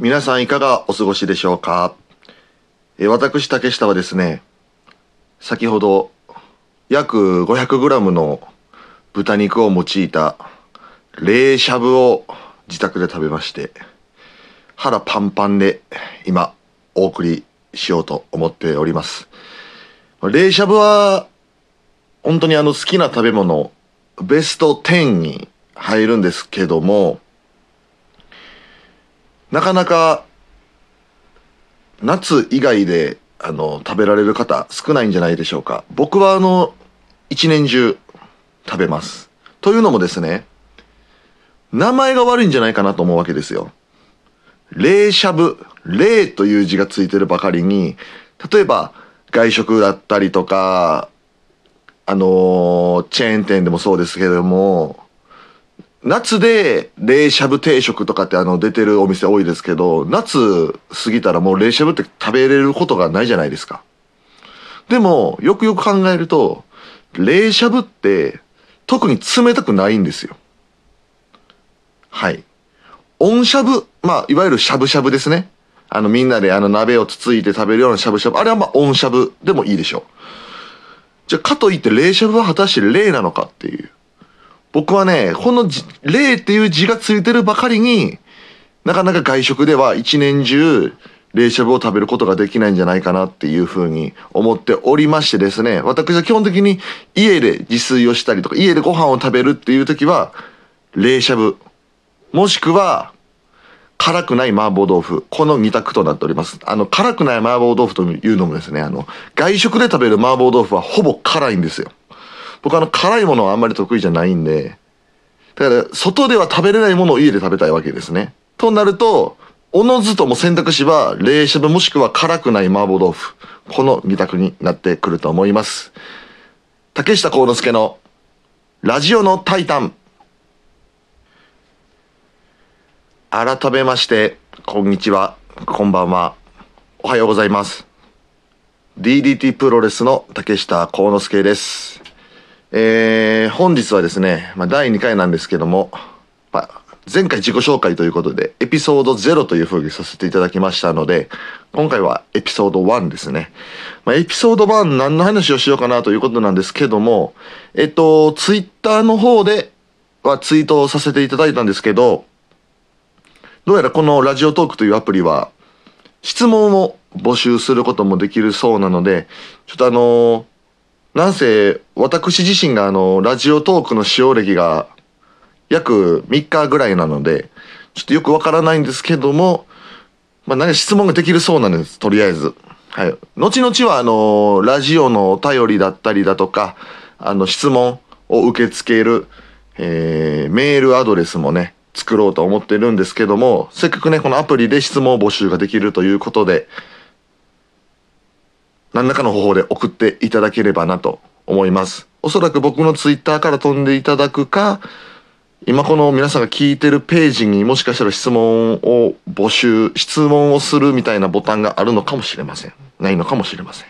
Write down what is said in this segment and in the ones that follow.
皆さんいかがお過ごしでしょうか？え私、竹下はですね、先ほど約 500g の豚肉を用いた冷しゃぶを自宅で食べまして、腹パンパンで今お送りしようと思っております。冷しゃぶは本当にあの好きな食べ物ベスト10に入るんですけども、なかなか夏以外であの食べられる方少ないんじゃないでしょうか。僕はあの一年中食べます。というのもですね、名前が悪いんじゃないかなと思うわけですよ。冷しゃぶ、冷という字がついてるばかりに、例えば外食だったりとか、あのーチェーン店でもそうですけれども、夏で冷しゃぶ定食とかってあの出てるお店多いですけど、夏過ぎたらもう冷しゃぶって食べれることがないじゃないですか。でも、よくよく考えると、冷しゃぶって特に冷たくないんですよ。はい。温しゃぶ、まあ、いわゆるしゃぶしゃぶですね。あの、みんなであの鍋をつついて食べるようなしゃぶしゃぶ。あれはまあ、温しゃぶでもいいでしょう。じゃ、かといって冷しゃぶは果たして冷なのかっていう。僕はね、このじ冷っていう字がついてるばかりに、なかなか外食では一年中、冷しゃぶを食べることができないんじゃないかなっていうふうに思っておりましてですね、私は基本的に家で自炊をしたりとか、家でご飯を食べるっていう時は、冷しゃぶ、もしくは、辛くない麻婆豆腐。この二択となっております。あの、辛くない麻婆豆腐というのもですね、あの、外食で食べる麻婆豆腐はほぼ辛いんですよ。僕あの、辛いものはあんまり得意じゃないんで、だから、外では食べれないものを家で食べたいわけですね。となると、おのずとも選択肢は、冷しゃぶもしくは辛くない麻婆豆腐。この二択になってくると思います。竹下幸之助の、ラジオのタイタン。改めまして、こんにちは、こんばんは、おはようございます。DDT プロレスの竹下幸之助です。えー、本日はですね、まあ、第2回なんですけども、まあ、前回自己紹介ということで、エピソード0という風にさせていただきましたので、今回はエピソード1ですね。まあ、エピソード1何の話をしようかなということなんですけども、えっと、ツイッターの方ではツイートをさせていただいたんですけど、どうやらこのラジオトークというアプリは、質問を募集することもできるそうなので、ちょっとあのなんせ、私自身があの、ラジオトークの使用歴が約3日ぐらいなので、ちょっとよくわからないんですけども、まあ、何か質問ができるそうなんです、とりあえず。はい。後々はあの、ラジオのお便りだったりだとか、あの、質問を受け付ける、えー、メールアドレスもね、作ろうと思ってるんですけども、せっかくね、このアプリで質問募集ができるということで、何らかの方法で送っていただければなと思います。おそらく僕のツイッターから飛んでいただくか、今この皆さんが聞いてるページにもしかしたら質問を募集、質問をするみたいなボタンがあるのかもしれません。ないのかもしれません。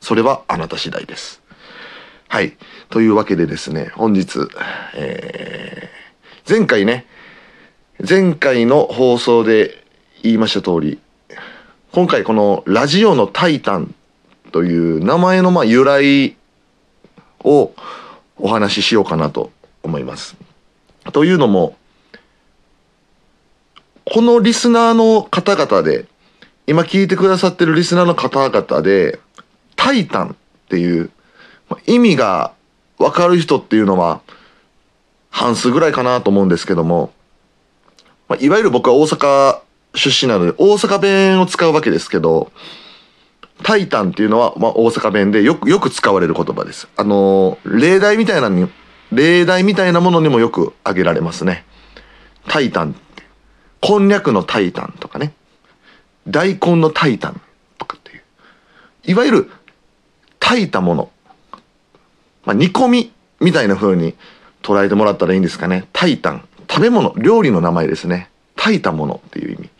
それはあなた次第です。はい。というわけでですね、本日、えー、前回ね、前回の放送で言いました通り、今回このラジオのタイタンという名前のまあ由来をお話ししようかなと思います。というのも、このリスナーの方々で、今聞いてくださってるリスナーの方々で、タイタンっていう意味がわかる人っていうのは半数ぐらいかなと思うんですけども、まいわゆる僕は大阪出身なので大阪弁を使うわけですけど、タイタンっていうのは、まあ、大阪弁でよく、よく使われる言葉です。あのー例題みたいなのに、例題みたいなものにもよく挙げられますね。タイタンって。こんにゃくのタイタンとかね。大根のタイタンとかっていう。いわゆる、炊いたもの。まあ、煮込みみたいな風に捉えてもらったらいいんですかね。タイタン。食べ物、料理の名前ですね。炊いたものっていう意味。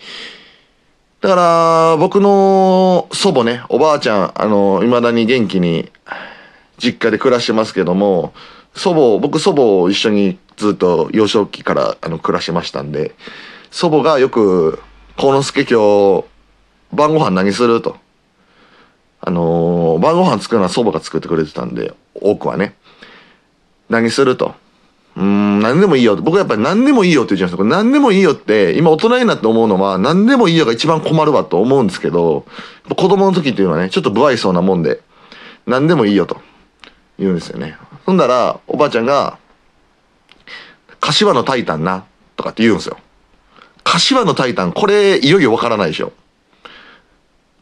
だから、僕の祖母ね、おばあちゃん、あの、未だに元気に実家で暮らしてますけども、祖母、僕祖母を一緒にずっと幼少期からあの暮らしましたんで、祖母がよく、幸之助今日、晩ご飯何すると。あのー晩ご飯作るのは祖母が作ってくれてたんで、多くはね。何すると。うん、何でもいいよ。僕はやっぱり何でもいいよって言うじゃないですか。何でもいいよって、今大人になって思うのは、何でもいいよが一番困るわと思うんですけど、子供の時っていうのはね、ちょっと不愛想なもんで、何でもいいよと言うんですよね。そんだら、おばあちゃんが、柏のタイタンな、とかって言うんですよ。柏のタイタン、これ、いよいよわからないでしょ。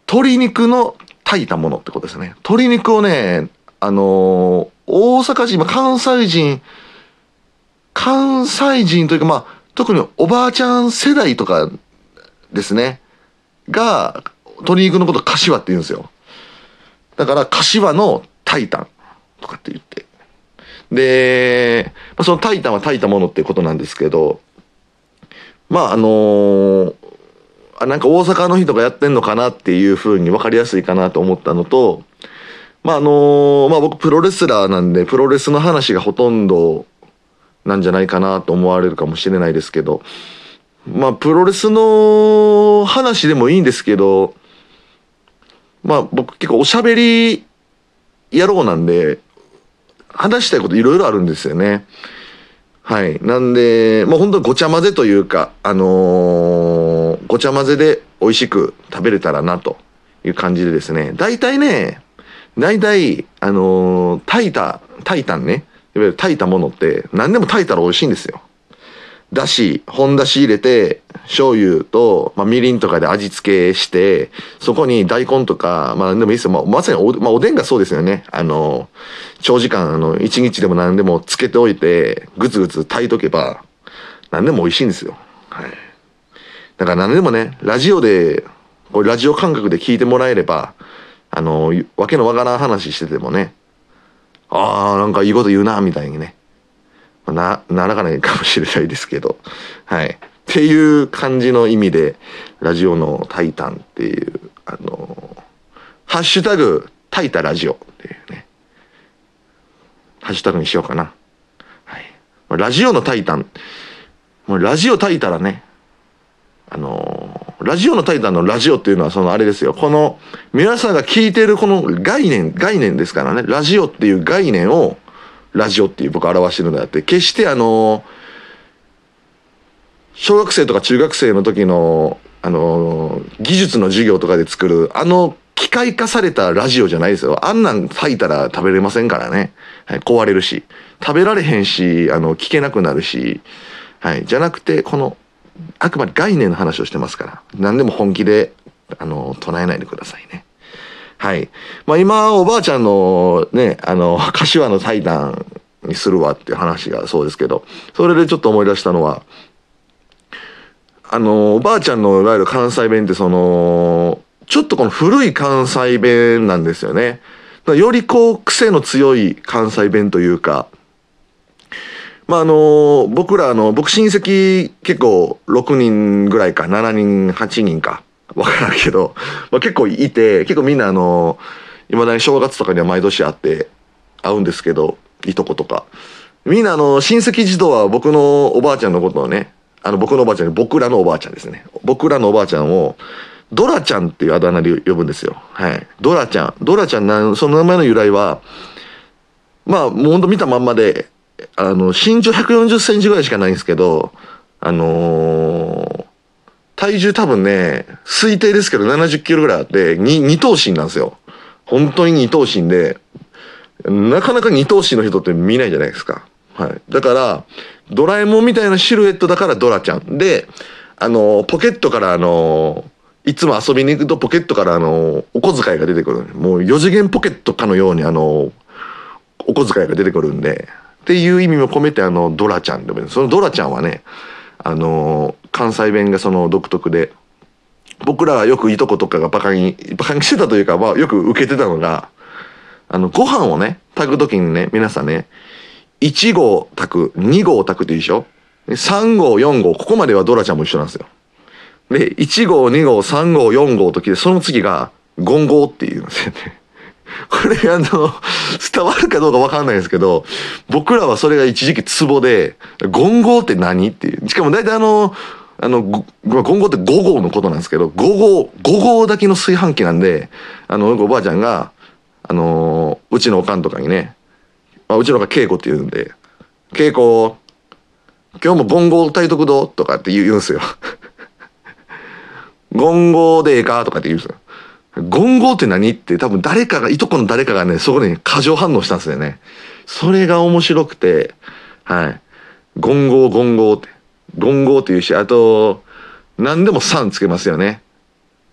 鶏肉の炊いたものってことですね。鶏肉をね、あのー大阪人、今関西人、関西人というかまあ、特におばあちゃん世代とかですね、が、鶏肉のことを柏って言うんですよ。だから、柏のタイタンとかって言って。で、そのタイタンは炊いたものってことなんですけど、まああのーあなんか大阪の人がやってんのかなっていうふうに分かりやすいかなと思ったのと、まああのーまあ僕プロレスラーなんで、プロレスの話がほとんどなんじゃないかなと思われるかもしれないですけど、まあプロレスの話でもいいんですけど、まあ僕結構おしゃべり野郎なんで、話したいこといろいろあるんですよね。はい。なんで、もう本当ごちゃ混ぜというか、あのーごちゃ混ぜで美味しく食べれたらなという感じでですね。大体ね、大体、あのー炊いた、炊いたんね。いわゆる炊いたものって何でも炊いたら美味しいんですよ。だし、本だし入れて、醤油と、まあ、みりんとかで味付けして、そこに大根とか、まあ、何でもいいですよ。まあ、まさにお、まあ、おでんがそうですよね。あの、長時間、あの、一日でも何でもつけておいて、ぐつぐつ炊いとけば、何でも美味しいんですよ。はい。だから何でもね、ラジオで、これラジオ感覚で聞いてもらえれば、あの、わけのわからん話しててもね、ああ、なんかいいこと言うな、みたいにね。な、ならないかもしれないですけど、はい。っていう感じの意味で、ラジオのタイタンっていう、あの、ハッシュタグ、タイタラジオっていうね、ハッシュタグにしようかな。はい。ラジオのタイタン、もうラジオタイタらね、あのラジオのタイタンのラジオっていうのはそのあれですよ。この皆さんが聞いてるこの概念、概念ですからね。ラジオっていう概念をラジオっていう僕表してるのであって、決してあの小学生とか中学生の時のあの技術の授業とかで作るあの機械化されたラジオじゃないですよ。あんなん炊いたら食べれませんからね。はい、壊れるし。食べられへんし、あの、聞けなくなるし。はい。じゃなくて、この、あくまで概念の話をしてますから。何でも本気で、あの、唱えないでくださいね。はい。まあ今、おばあちゃんのね、あの、柏のタイタンにするわっていう話がそうですけど、それでちょっと思い出したのは、あの、おばあちゃんのいわゆる関西弁ってその、ちょっとこの古い関西弁なんですよね。よりこう、癖の強い関西弁というか、まああの、僕らの、僕親戚結構6人ぐらいか、7人、8人か、わからんけど、まあ結構いて、結構みんなあの、未だに正月とかには毎年会って会うんですけど、いとことか。みんなあの、親戚児童は僕のおばあちゃんのことをね、あの僕のおばあちゃん、僕らのおばあちゃんですね。僕らのおばあちゃんを、ドラちゃんっていうあだ名で呼ぶんですよ。はい。ドラちゃん。ドラちゃんなん、その名前の由来は、まあ、もうほんと見たまんまで、あの、身長140センチぐらいしかないんですけど、あのー体重多分ね、推定ですけど70キロぐらいあって、二二頭身なんですよ。本当に二頭身で、なかなか二頭身の人って見ないじゃないですか。はい。だから、ドラえもんみたいなシルエットだからドラちゃん。で、あの、ポケットからあの、いつも遊びに行くとポケットからあの、お小遣いが出てくる。もう四次元ポケットかのようにあの、お小遣いが出てくるんで、っていう意味も込めてあの、ドラちゃんでもそのドラちゃんはね、あの、関西弁がその独特で、僕らはよくいとことかがバカに、バカにしてたというか、まあよく受けてたのが、あの、ご飯をね、炊くときにね、皆さんね、1合炊く、2合炊くっていいでしょ ?3 合、4合、ここまではドラちゃんも一緒なんですよ。で、1合、2合、3合、4合ときて、その次が、ゴンゴーっていうんですよね。これあの、伝わるかどうかわかんないですけど、僕らはそれが一時期ツボで、ゴンゴーって何っていう。しかも大体あの、あの、ごまあゴンゴって5号のことなんですけど、5号、5号だけの炊飯器なんで、あの、おばあちゃんが、あのうちのおかんとかにね、まあ、うちのおかん稽古って言うんで、稽古、今日もゴンゴ炊いとくどとかって言う言うんすよ。ゴンゴでええかとかって言うんですよ。ゴンゴって何？って多分誰かが、いとこの誰かがね、そこに過剰反応したんですよね。それが面白くて、はい。ゴンゴゴンゴって。ゴンゴって言うし、あと、何でも3つけますよね。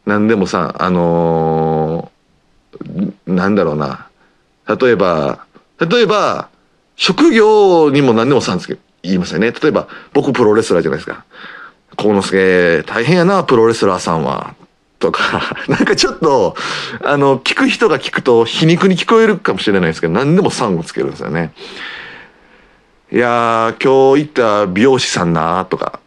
何でも3。あのー、なんだろうな。例えば、例えば、職業にも何でも3つけ、言いますよね。例えば、僕プロレスラーじゃないですか。幸之助、大変やな、プロレスラーさんは。とか、なんかちょっと、あの、聞く人が聞くと皮肉に聞こえるかもしれないですけど、何でも3をつけるんですよね。いや、今日行った美容師さんなとか。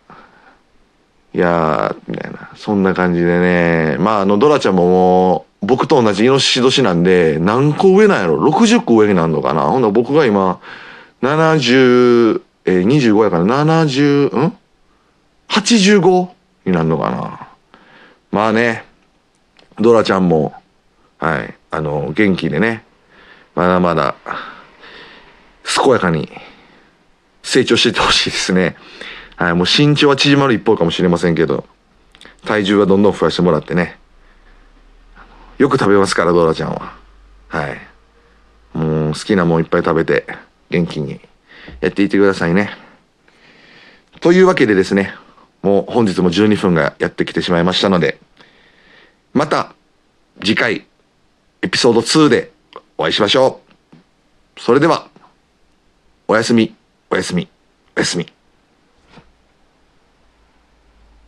いや、みたいな。そんな感じでね。まあ、あの、ドラちゃんももう、僕と同じイノシシ年なんで、何個上なんやろ ?60 個上になるのかな？ほんな僕が今、70、えー、25やから70、ん ?85 になるのかな？まあね、ドラちゃんも、はい、あの、元気でね、まだまだ、健やかに成長していってほしいですね。はい、もう身長は縮まる一方かもしれませんけど、体重はどんどん増やしてもらってね。よく食べますから、ドラちゃんは。はい。もう好きなもんいっぱい食べて、元気にやっていってくださいね。というわけでですね、もう本日も12分がやってきてしまいましたので、また次回エピソード2でお会いしましょう。それでは、おやすみ、おやすみ、おやすみ。